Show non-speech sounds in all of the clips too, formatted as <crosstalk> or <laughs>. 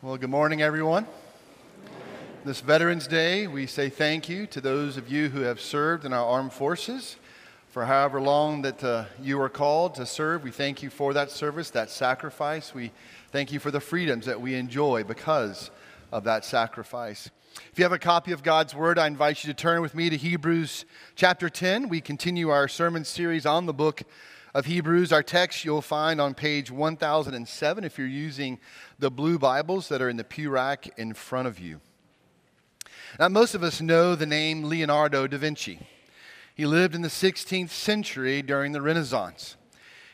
Well, good morning, everyone. This Veterans Day, we say thank you to those of you who have served in our armed forces for however long that uh, you are called to serve. We thank you for that service, that sacrifice. We thank you for the freedoms that we enjoy because of that sacrifice. If you have a copy of God's Word, I invite you to turn with me to Hebrews chapter 10. We continue our sermon series on the book of Hebrews. Our text you'll find on page 1007 if you're using the blue Bibles that are in the pew rack in front of you. Now, most of us know the name Leonardo da Vinci. He lived in the 16th century during the Renaissance.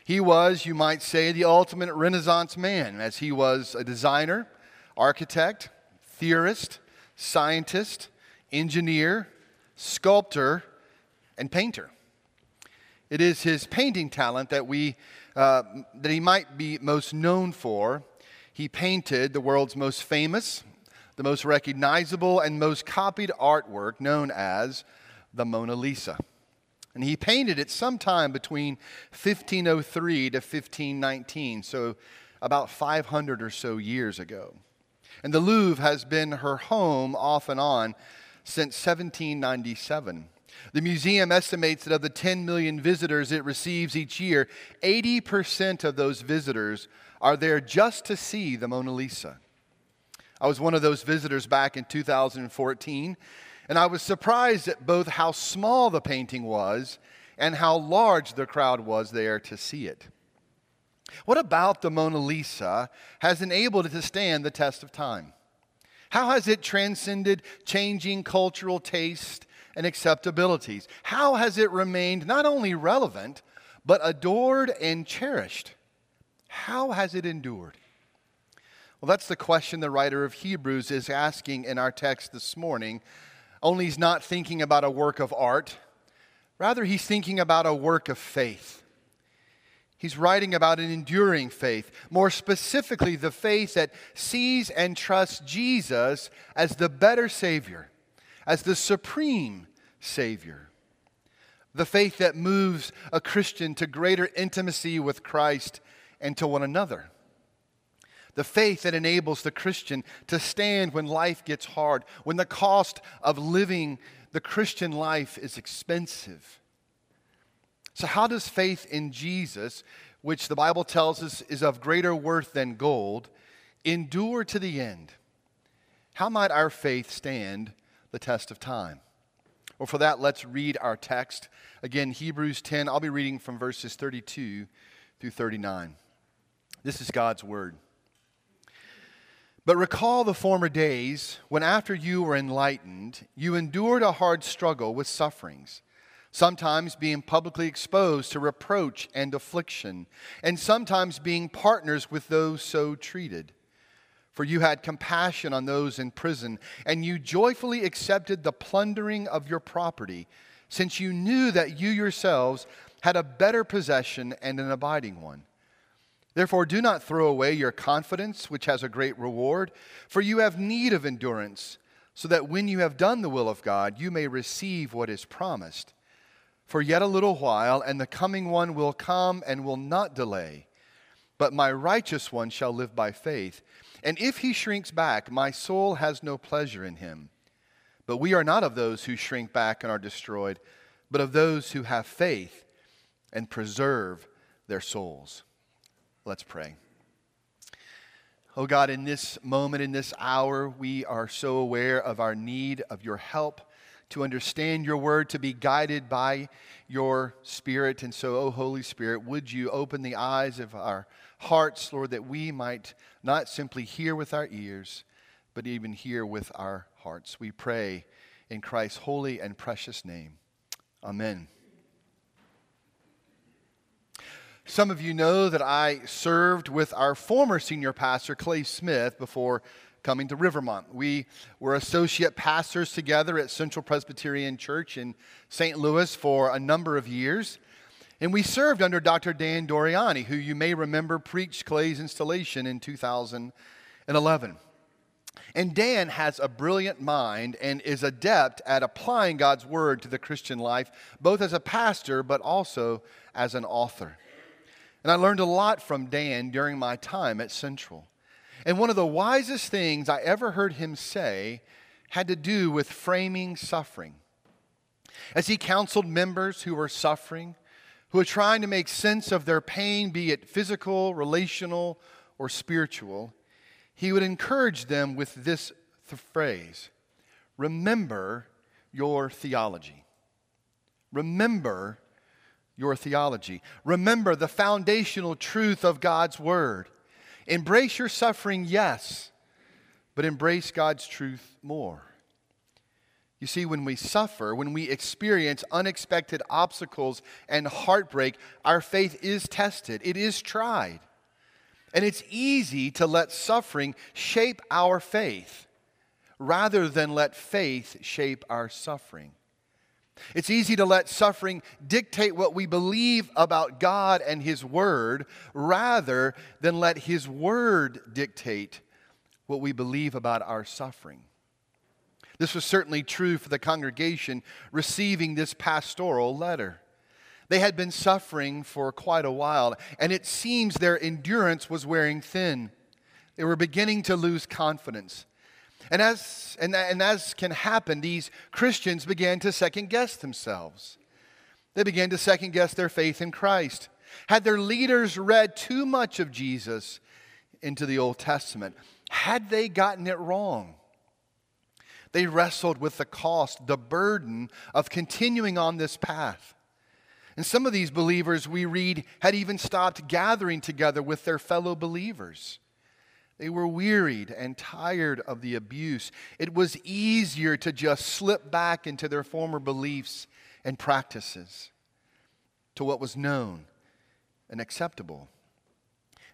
He was, you might say, the ultimate Renaissance man, as he was a designer, architect, theorist, scientist, engineer, sculptor, and painter. It is his painting talent that, we, uh, that he might be most known for. He painted the world's most famous, the most recognizable, and most copied artwork known as the Mona Lisa. And he painted it sometime between 1503 to 1519, so about 500 or so years ago. And the Louvre has been her home off and on since 1797. The museum estimates that of the 10 million visitors it receives each year, 80% of those visitors are there just to see the Mona Lisa. I was one of those visitors back in 2014, and I was surprised at both how small the painting was and how large the crowd was there to see it. What about the Mona Lisa has enabled it to stand the test of time? How has it transcended changing cultural taste and acceptabilities? How has it remained not only relevant, but adored and cherished? How has it endured? Well, that's the question the writer of Hebrews is asking in our text this morning. Only he's not thinking about a work of art, rather, he's thinking about a work of faith. He's writing about an enduring faith, more specifically, the faith that sees and trusts Jesus as the better Savior, as the supreme Savior. The faith that moves a Christian to greater intimacy with Christ and to one another. The faith that enables the Christian to stand when life gets hard, when the cost of living the Christian life is expensive. So, how does faith in Jesus, which the Bible tells us is of greater worth than gold, endure to the end? How might our faith stand the test of time? Well, for that, let's read our text. Again, Hebrews 10. I'll be reading from verses 32 through 39. This is God's word. But recall the former days when, after you were enlightened, you endured a hard struggle with sufferings, sometimes being publicly exposed to reproach and affliction, and sometimes being partners with those so treated. For you had compassion on those in prison, and you joyfully accepted the plundering of your property, since you knew that you yourselves had a better possession and an abiding one. Therefore, do not throw away your confidence, which has a great reward, for you have need of endurance, so that when you have done the will of God, you may receive what is promised. For yet a little while, and the coming one will come and will not delay. But my righteous one shall live by faith. And if he shrinks back, my soul has no pleasure in him. But we are not of those who shrink back and are destroyed, but of those who have faith and preserve their souls. Let's pray. Oh God, in this moment, in this hour, we are so aware of our need of your help to understand your word, to be guided by your spirit. And so, oh Holy Spirit, would you open the eyes of our hearts, Lord, that we might not simply hear with our ears, but even hear with our hearts. We pray in Christ's holy and precious name. Amen. Some of you know that I served with our former senior pastor, Clay Smith, before coming to Rivermont. We were associate pastors together at Central Presbyterian Church in St. Louis for a number of years. And we served under Dr. Dan Doriani, who you may remember preached Clay's installation in 2011. And Dan has a brilliant mind and is adept at applying God's word to the Christian life, both as a pastor but also as an author. And I learned a lot from Dan during my time at Central. And one of the wisest things I ever heard him say had to do with framing suffering. As he counseled members who were suffering, who were trying to make sense of their pain, be it physical, relational, or spiritual, he would encourage them with this th- phrase Remember your theology. Remember your theology. Remember the foundational truth of God's Word. Embrace your suffering, yes, but embrace God's truth more. You see, when we suffer, when we experience unexpected obstacles and heartbreak, our faith is tested, it is tried. And it's easy to let suffering shape our faith rather than let faith shape our suffering. It's easy to let suffering dictate what we believe about God and His Word rather than let His Word dictate what we believe about our suffering. This was certainly true for the congregation receiving this pastoral letter. They had been suffering for quite a while, and it seems their endurance was wearing thin. They were beginning to lose confidence. And as, and, and as can happen, these Christians began to second guess themselves. They began to second guess their faith in Christ. Had their leaders read too much of Jesus into the Old Testament? Had they gotten it wrong? They wrestled with the cost, the burden of continuing on this path. And some of these believers we read had even stopped gathering together with their fellow believers. They were wearied and tired of the abuse. It was easier to just slip back into their former beliefs and practices, to what was known and acceptable.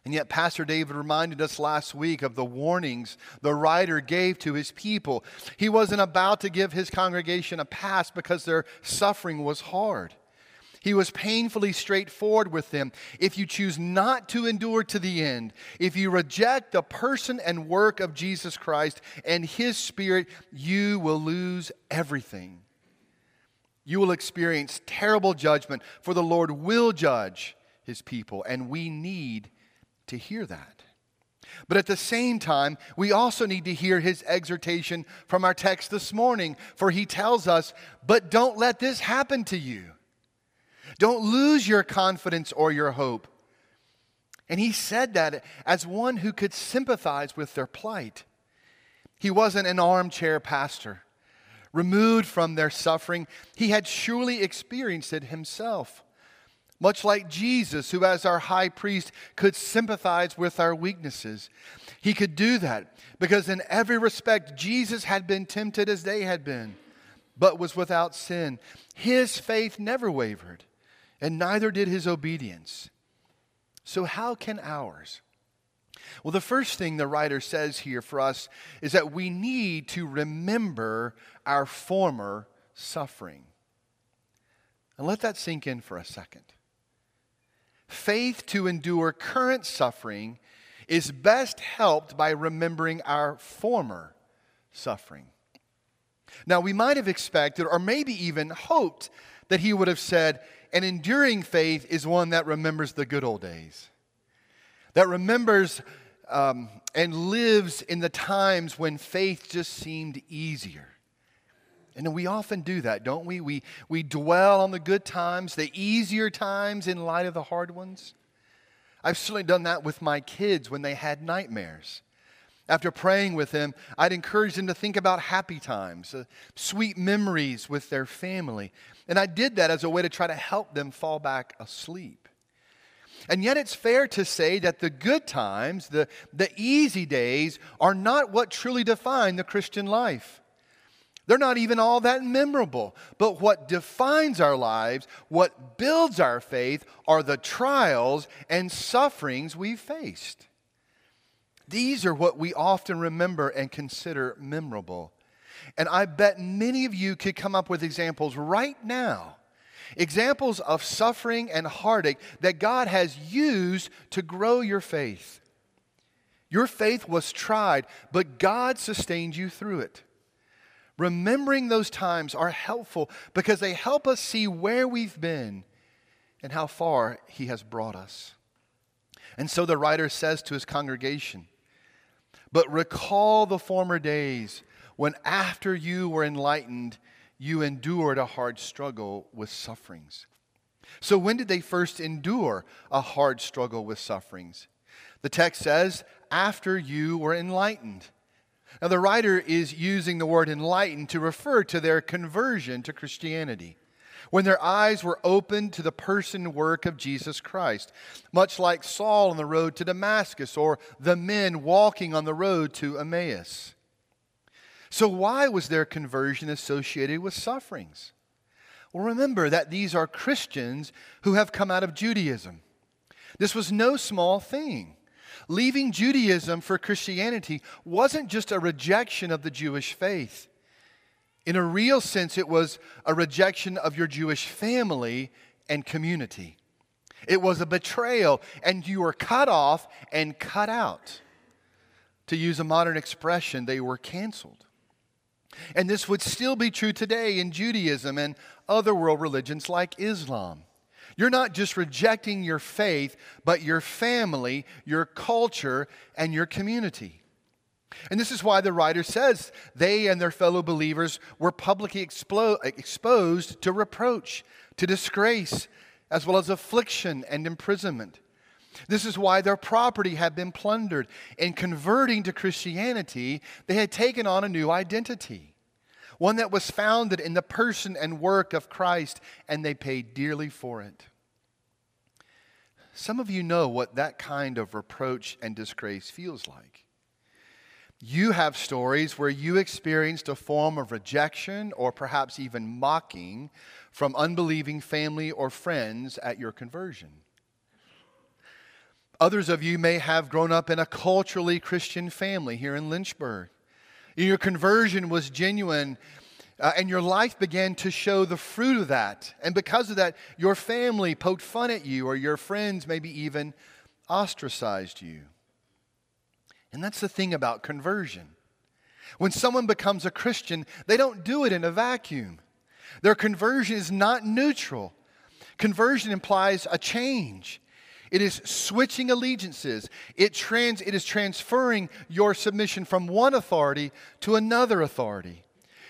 And yet, Pastor David reminded us last week of the warnings the writer gave to his people. He wasn't about to give his congregation a pass because their suffering was hard. He was painfully straightforward with them. If you choose not to endure to the end, if you reject the person and work of Jesus Christ and his spirit, you will lose everything. You will experience terrible judgment, for the Lord will judge his people, and we need to hear that. But at the same time, we also need to hear his exhortation from our text this morning, for he tells us, But don't let this happen to you. Don't lose your confidence or your hope. And he said that as one who could sympathize with their plight. He wasn't an armchair pastor, removed from their suffering. He had surely experienced it himself. Much like Jesus, who, as our high priest, could sympathize with our weaknesses. He could do that because, in every respect, Jesus had been tempted as they had been, but was without sin. His faith never wavered and neither did his obedience. So, how can ours? Well, the first thing the writer says here for us is that we need to remember our former suffering. And let that sink in for a second. Faith to endure current suffering is best helped by remembering our former suffering. Now, we might have expected, or maybe even hoped, that he would have said, an enduring faith is one that remembers the good old days, that remembers um, and lives in the times when faith just seemed easier. And we often do that, don't we? We, we dwell on the good times, the easier times in light of the hard ones. I've certainly done that with my kids when they had nightmares. After praying with them, I'd encourage them to think about happy times, uh, sweet memories with their family. And I did that as a way to try to help them fall back asleep. And yet, it's fair to say that the good times, the, the easy days, are not what truly define the Christian life. They're not even all that memorable. But what defines our lives, what builds our faith, are the trials and sufferings we've faced. These are what we often remember and consider memorable. And I bet many of you could come up with examples right now examples of suffering and heartache that God has used to grow your faith. Your faith was tried, but God sustained you through it. Remembering those times are helpful because they help us see where we've been and how far He has brought us. And so the writer says to his congregation But recall the former days when, after you were enlightened, you endured a hard struggle with sufferings. So, when did they first endure a hard struggle with sufferings? The text says, after you were enlightened. Now, the writer is using the word enlightened to refer to their conversion to Christianity when their eyes were opened to the person work of Jesus Christ, much like Saul on the road to Damascus or the men walking on the road to Emmaus. So, why was their conversion associated with sufferings? Well, remember that these are Christians who have come out of Judaism. This was no small thing. Leaving Judaism for Christianity wasn't just a rejection of the Jewish faith. In a real sense, it was a rejection of your Jewish family and community. It was a betrayal, and you were cut off and cut out. To use a modern expression, they were canceled. And this would still be true today in Judaism and other world religions like Islam. You're not just rejecting your faith, but your family, your culture, and your community. And this is why the writer says they and their fellow believers were publicly exposed to reproach, to disgrace, as well as affliction and imprisonment. This is why their property had been plundered. In converting to Christianity, they had taken on a new identity, one that was founded in the person and work of Christ, and they paid dearly for it. Some of you know what that kind of reproach and disgrace feels like. You have stories where you experienced a form of rejection or perhaps even mocking from unbelieving family or friends at your conversion. Others of you may have grown up in a culturally Christian family here in Lynchburg. Your conversion was genuine uh, and your life began to show the fruit of that. And because of that, your family poked fun at you, or your friends maybe even ostracized you. And that's the thing about conversion. When someone becomes a Christian, they don't do it in a vacuum. Their conversion is not neutral. Conversion implies a change. It is switching allegiances. It, trans, it is transferring your submission from one authority to another authority.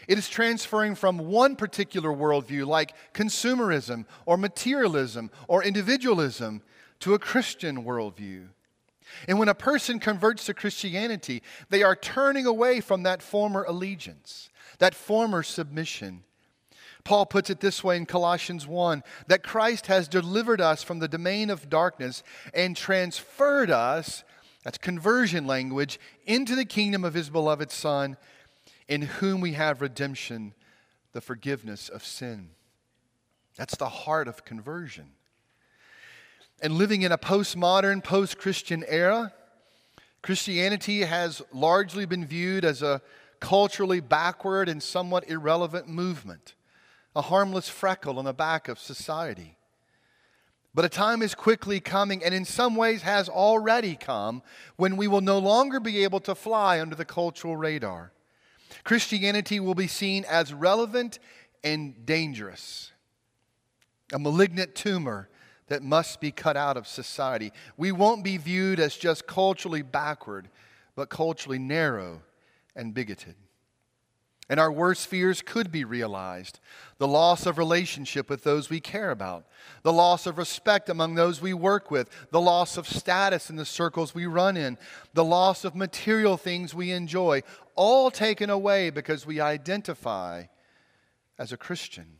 It is transferring from one particular worldview, like consumerism or materialism or individualism, to a Christian worldview. And when a person converts to Christianity, they are turning away from that former allegiance, that former submission. Paul puts it this way in Colossians 1 that Christ has delivered us from the domain of darkness and transferred us, that's conversion language, into the kingdom of his beloved Son, in whom we have redemption, the forgiveness of sin. That's the heart of conversion and living in a postmodern, post Christian era, Christianity has largely been viewed as a culturally backward and somewhat irrelevant movement, a harmless freckle on the back of society. But a time is quickly coming, and in some ways has already come, when we will no longer be able to fly under the cultural radar. Christianity will be seen as relevant and dangerous, a malignant tumor that must be cut out of society. We won't be viewed as just culturally backward, but culturally narrow and bigoted. And our worst fears could be realized. The loss of relationship with those we care about, the loss of respect among those we work with, the loss of status in the circles we run in, the loss of material things we enjoy, all taken away because we identify as a Christian.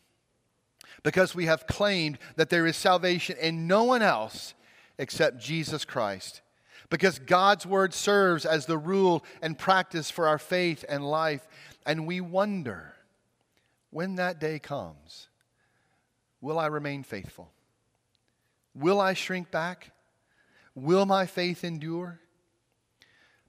Because we have claimed that there is salvation in no one else except Jesus Christ. Because God's word serves as the rule and practice for our faith and life. And we wonder when that day comes, will I remain faithful? Will I shrink back? Will my faith endure?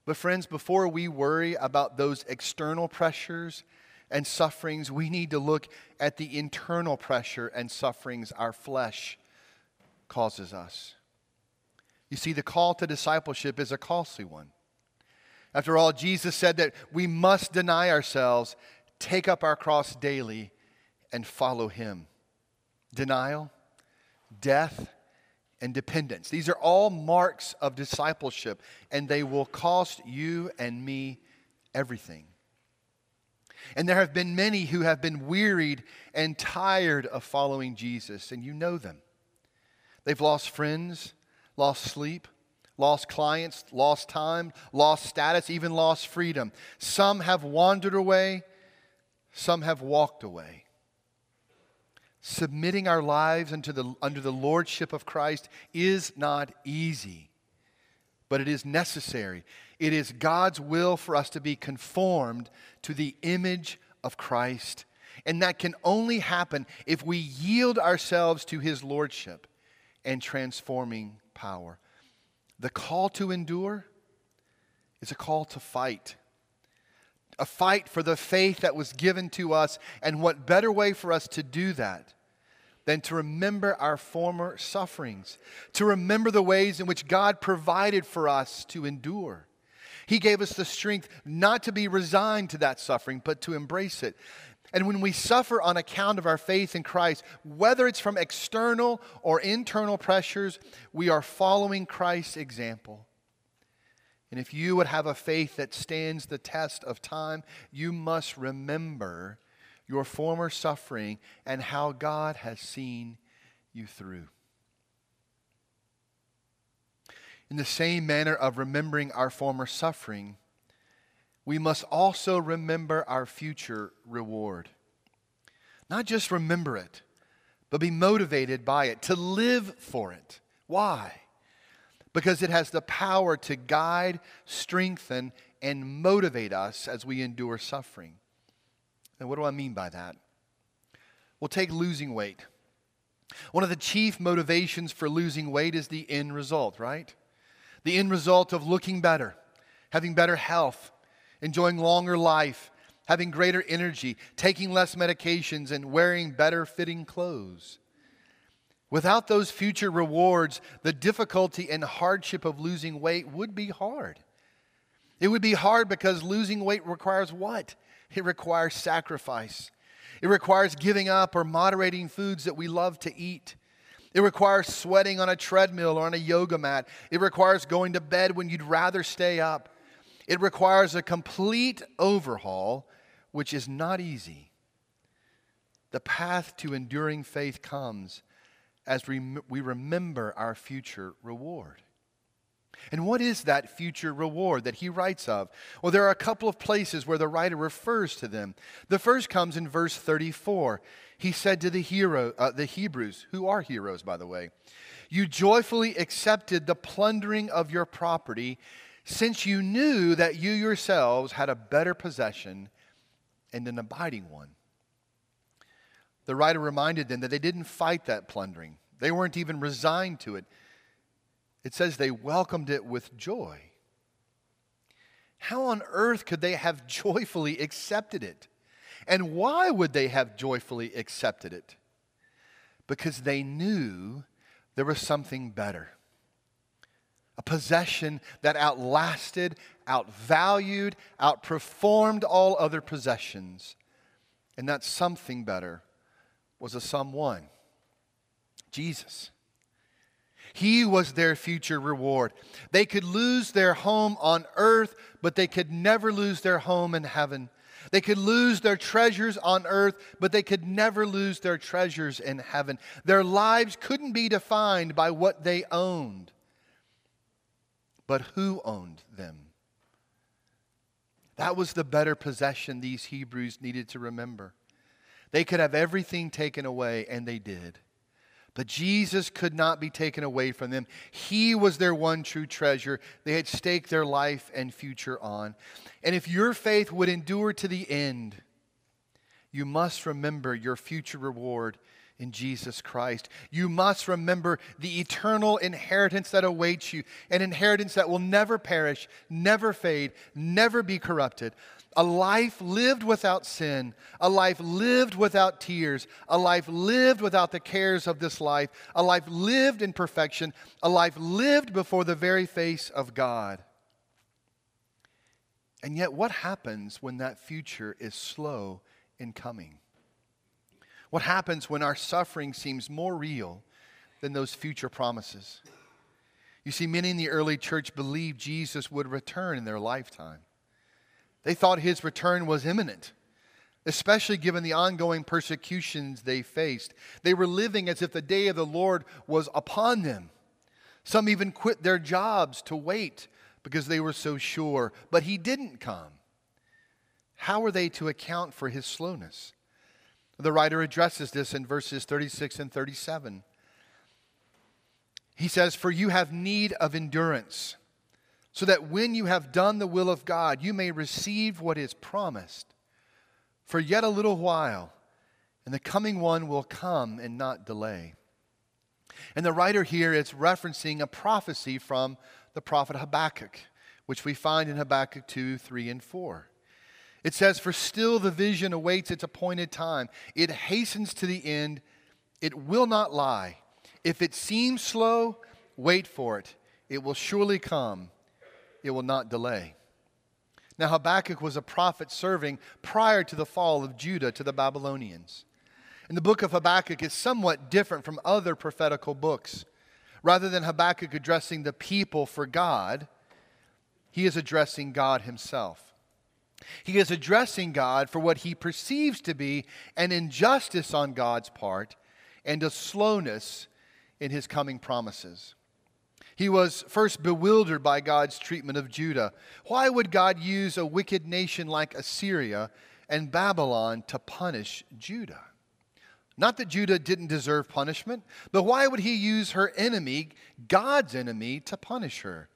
But, friends, before we worry about those external pressures and sufferings, we need to look at the internal pressure and sufferings our flesh causes us. You see, the call to discipleship is a costly one. After all, Jesus said that we must deny ourselves, take up our cross daily, and follow Him. Denial, death, and dependence. These are all marks of discipleship, and they will cost you and me everything. And there have been many who have been wearied and tired of following Jesus, and you know them. They've lost friends, lost sleep, lost clients, lost time, lost status, even lost freedom. Some have wandered away, some have walked away. Submitting our lives under the, under the lordship of Christ is not easy, but it is necessary. It is God's will for us to be conformed to the image of Christ. And that can only happen if we yield ourselves to his lordship and transforming power. The call to endure is a call to fight. A fight for the faith that was given to us. And what better way for us to do that than to remember our former sufferings, to remember the ways in which God provided for us to endure. He gave us the strength not to be resigned to that suffering, but to embrace it. And when we suffer on account of our faith in Christ, whether it's from external or internal pressures, we are following Christ's example. And if you would have a faith that stands the test of time, you must remember your former suffering and how God has seen you through. In the same manner of remembering our former suffering, we must also remember our future reward. Not just remember it, but be motivated by it, to live for it. Why? Because it has the power to guide, strengthen, and motivate us as we endure suffering. And what do I mean by that? Well, take losing weight. One of the chief motivations for losing weight is the end result, right? The end result of looking better, having better health, enjoying longer life, having greater energy, taking less medications, and wearing better fitting clothes. Without those future rewards, the difficulty and hardship of losing weight would be hard. It would be hard because losing weight requires what? It requires sacrifice. It requires giving up or moderating foods that we love to eat. It requires sweating on a treadmill or on a yoga mat. It requires going to bed when you'd rather stay up. It requires a complete overhaul, which is not easy. The path to enduring faith comes as we, we remember our future reward. And what is that future reward that he writes of? Well, there are a couple of places where the writer refers to them. The first comes in verse 34. He said to the hero, uh, the Hebrews, who are heroes, by the way, "You joyfully accepted the plundering of your property, since you knew that you yourselves had a better possession and an abiding one." The writer reminded them that they didn't fight that plundering. They weren't even resigned to it. It says they welcomed it with joy. How on earth could they have <laughs> joyfully accepted it? And why would they have joyfully accepted it? Because they knew there was something better. A possession that outlasted, outvalued, outperformed all other possessions. And that something better was a someone Jesus. He was their future reward. They could lose their home on earth, but they could never lose their home in heaven. They could lose their treasures on earth, but they could never lose their treasures in heaven. Their lives couldn't be defined by what they owned, but who owned them. That was the better possession these Hebrews needed to remember. They could have everything taken away, and they did. But Jesus could not be taken away from them. He was their one true treasure. They had staked their life and future on. And if your faith would endure to the end, you must remember your future reward in Jesus Christ. You must remember the eternal inheritance that awaits you, an inheritance that will never perish, never fade, never be corrupted a life lived without sin, a life lived without tears, a life lived without the cares of this life, a life lived in perfection, a life lived before the very face of God. And yet, what happens when that future is slow in coming? What happens when our suffering seems more real than those future promises. You see, many in the early church believed Jesus would return in their lifetime. They thought his return was imminent, especially given the ongoing persecutions they faced. They were living as if the day of the Lord was upon them. Some even quit their jobs to wait because they were so sure, but he didn't come. How are they to account for his slowness? The writer addresses this in verses 36 and 37. He says, For you have need of endurance, so that when you have done the will of God, you may receive what is promised. For yet a little while, and the coming one will come and not delay. And the writer here is referencing a prophecy from the prophet Habakkuk, which we find in Habakkuk 2, 3, and 4. It says, For still the vision awaits its appointed time. It hastens to the end. It will not lie. If it seems slow, wait for it. It will surely come, it will not delay. Now, Habakkuk was a prophet serving prior to the fall of Judah to the Babylonians. And the book of Habakkuk is somewhat different from other prophetical books. Rather than Habakkuk addressing the people for God, he is addressing God himself. He is addressing God for what he perceives to be an injustice on God's part and a slowness in his coming promises. He was first bewildered by God's treatment of Judah. Why would God use a wicked nation like Assyria and Babylon to punish Judah? Not that Judah didn't deserve punishment, but why would he use her enemy, God's enemy, to punish her?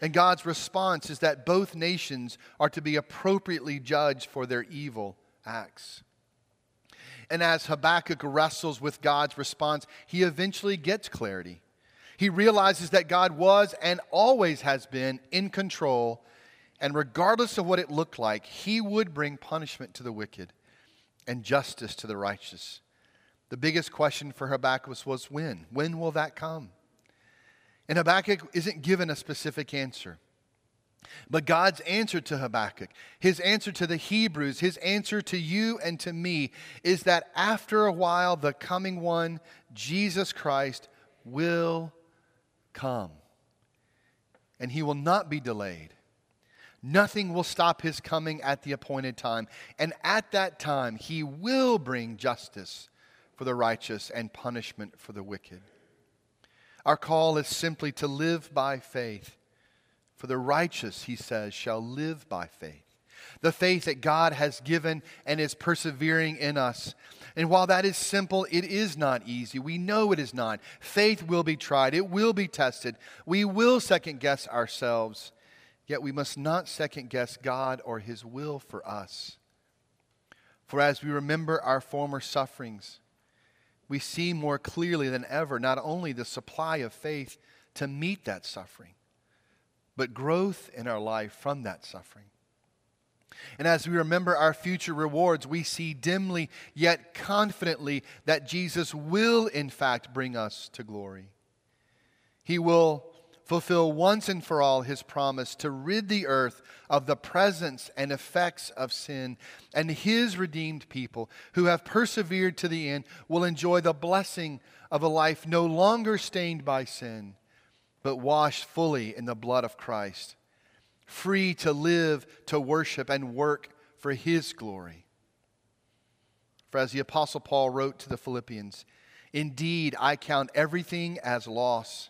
And God's response is that both nations are to be appropriately judged for their evil acts. And as Habakkuk wrestles with God's response, he eventually gets clarity. He realizes that God was and always has been in control, and regardless of what it looked like, he would bring punishment to the wicked and justice to the righteous. The biggest question for Habakkuk was, when? When will that come? And Habakkuk isn't given a specific answer. But God's answer to Habakkuk, his answer to the Hebrews, his answer to you and to me is that after a while, the coming one, Jesus Christ, will come. And he will not be delayed. Nothing will stop his coming at the appointed time. And at that time, he will bring justice for the righteous and punishment for the wicked. Our call is simply to live by faith for the righteous, he says, shall live by faith. The faith that God has given and is persevering in us. And while that is simple, it is not easy. We know it is not. Faith will be tried, it will be tested. We will second guess ourselves, yet we must not second guess God or His will for us. For as we remember our former sufferings, we see more clearly than ever not only the supply of faith to meet that suffering, but growth in our life from that suffering. And as we remember our future rewards, we see dimly yet confidently that Jesus will, in fact, bring us to glory. He will fulfill once and for all his promise to rid the earth of the presence and effects of sin, and his redeemed people who have persevered to the end will enjoy the blessing of a life no longer stained by sin but washed fully in the blood of Christ, free to live, to worship, and work for His glory. For as the Apostle Paul wrote to the Philippians, Indeed, I count everything as loss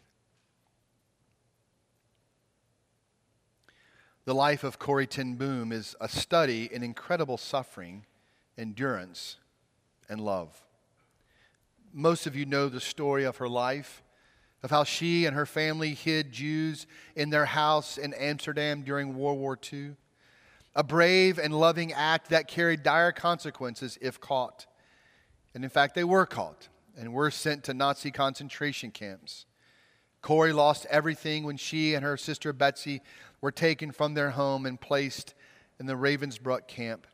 The life of Corrie ten Boom is a study in incredible suffering, endurance, and love. Most of you know the story of her life of how she and her family hid Jews in their house in Amsterdam during World War II. A brave and loving act that carried dire consequences if caught. And in fact, they were caught and were sent to Nazi concentration camps. Corrie lost everything when she and her sister Betsy were taken from their home and placed in the Ravensbrück camp.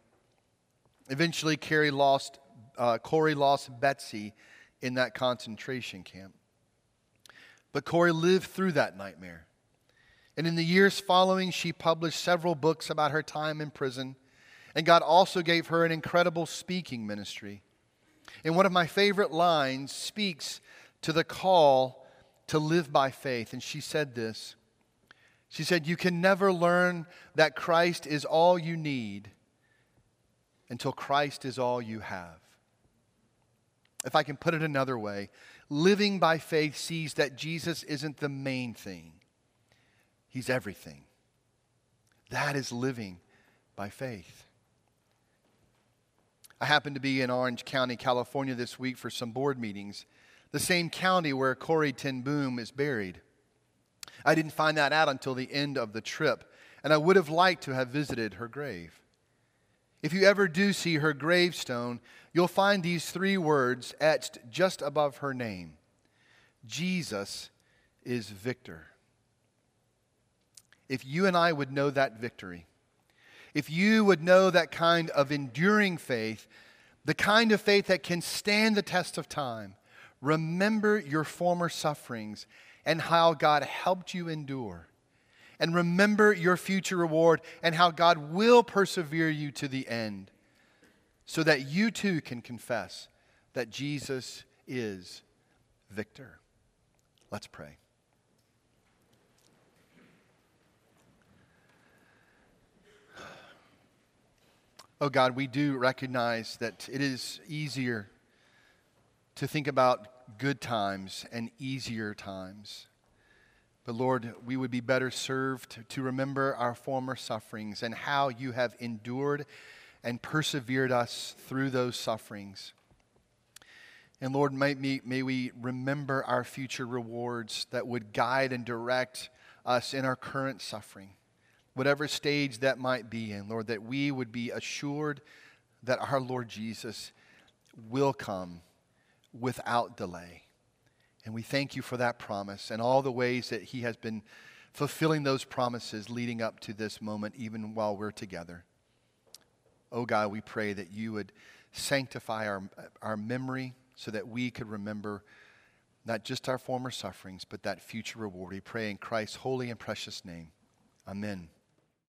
Eventually, Carrie lost, uh, Corrie lost Betsy in that concentration camp. But Corrie lived through that nightmare. And in the years following, she published several books about her time in prison. And God also gave her an incredible speaking ministry. And one of my favorite lines speaks to the call to live by faith. And she said this She said, You can never learn that Christ is all you need until Christ is all you have. If I can put it another way, living by faith sees that Jesus isn't the main thing, He's everything. That is living by faith. I happened to be in Orange County, California this week for some board meetings, the same county where Corrie ten Boom is buried. I didn't find that out until the end of the trip, and I would have liked to have visited her grave. If you ever do see her gravestone, you'll find these three words etched just above her name Jesus is victor. If you and I would know that victory, if you would know that kind of enduring faith, the kind of faith that can stand the test of time, remember your former sufferings and how God helped you endure and remember your future reward and how God will persevere you to the end so that you too can confess that Jesus is victor. Let's pray. Oh God, we do recognize that it is easier to think about good times and easier times. But Lord, we would be better served to remember our former sufferings and how you have endured and persevered us through those sufferings. And Lord, may, may we remember our future rewards that would guide and direct us in our current suffering, whatever stage that might be in, Lord, that we would be assured that our Lord Jesus will come without delay. And we thank you for that promise and all the ways that He has been fulfilling those promises leading up to this moment, even while we're together. Oh God, we pray that you would sanctify our, our memory so that we could remember not just our former sufferings, but that future reward. We pray in Christ's holy and precious name. Amen.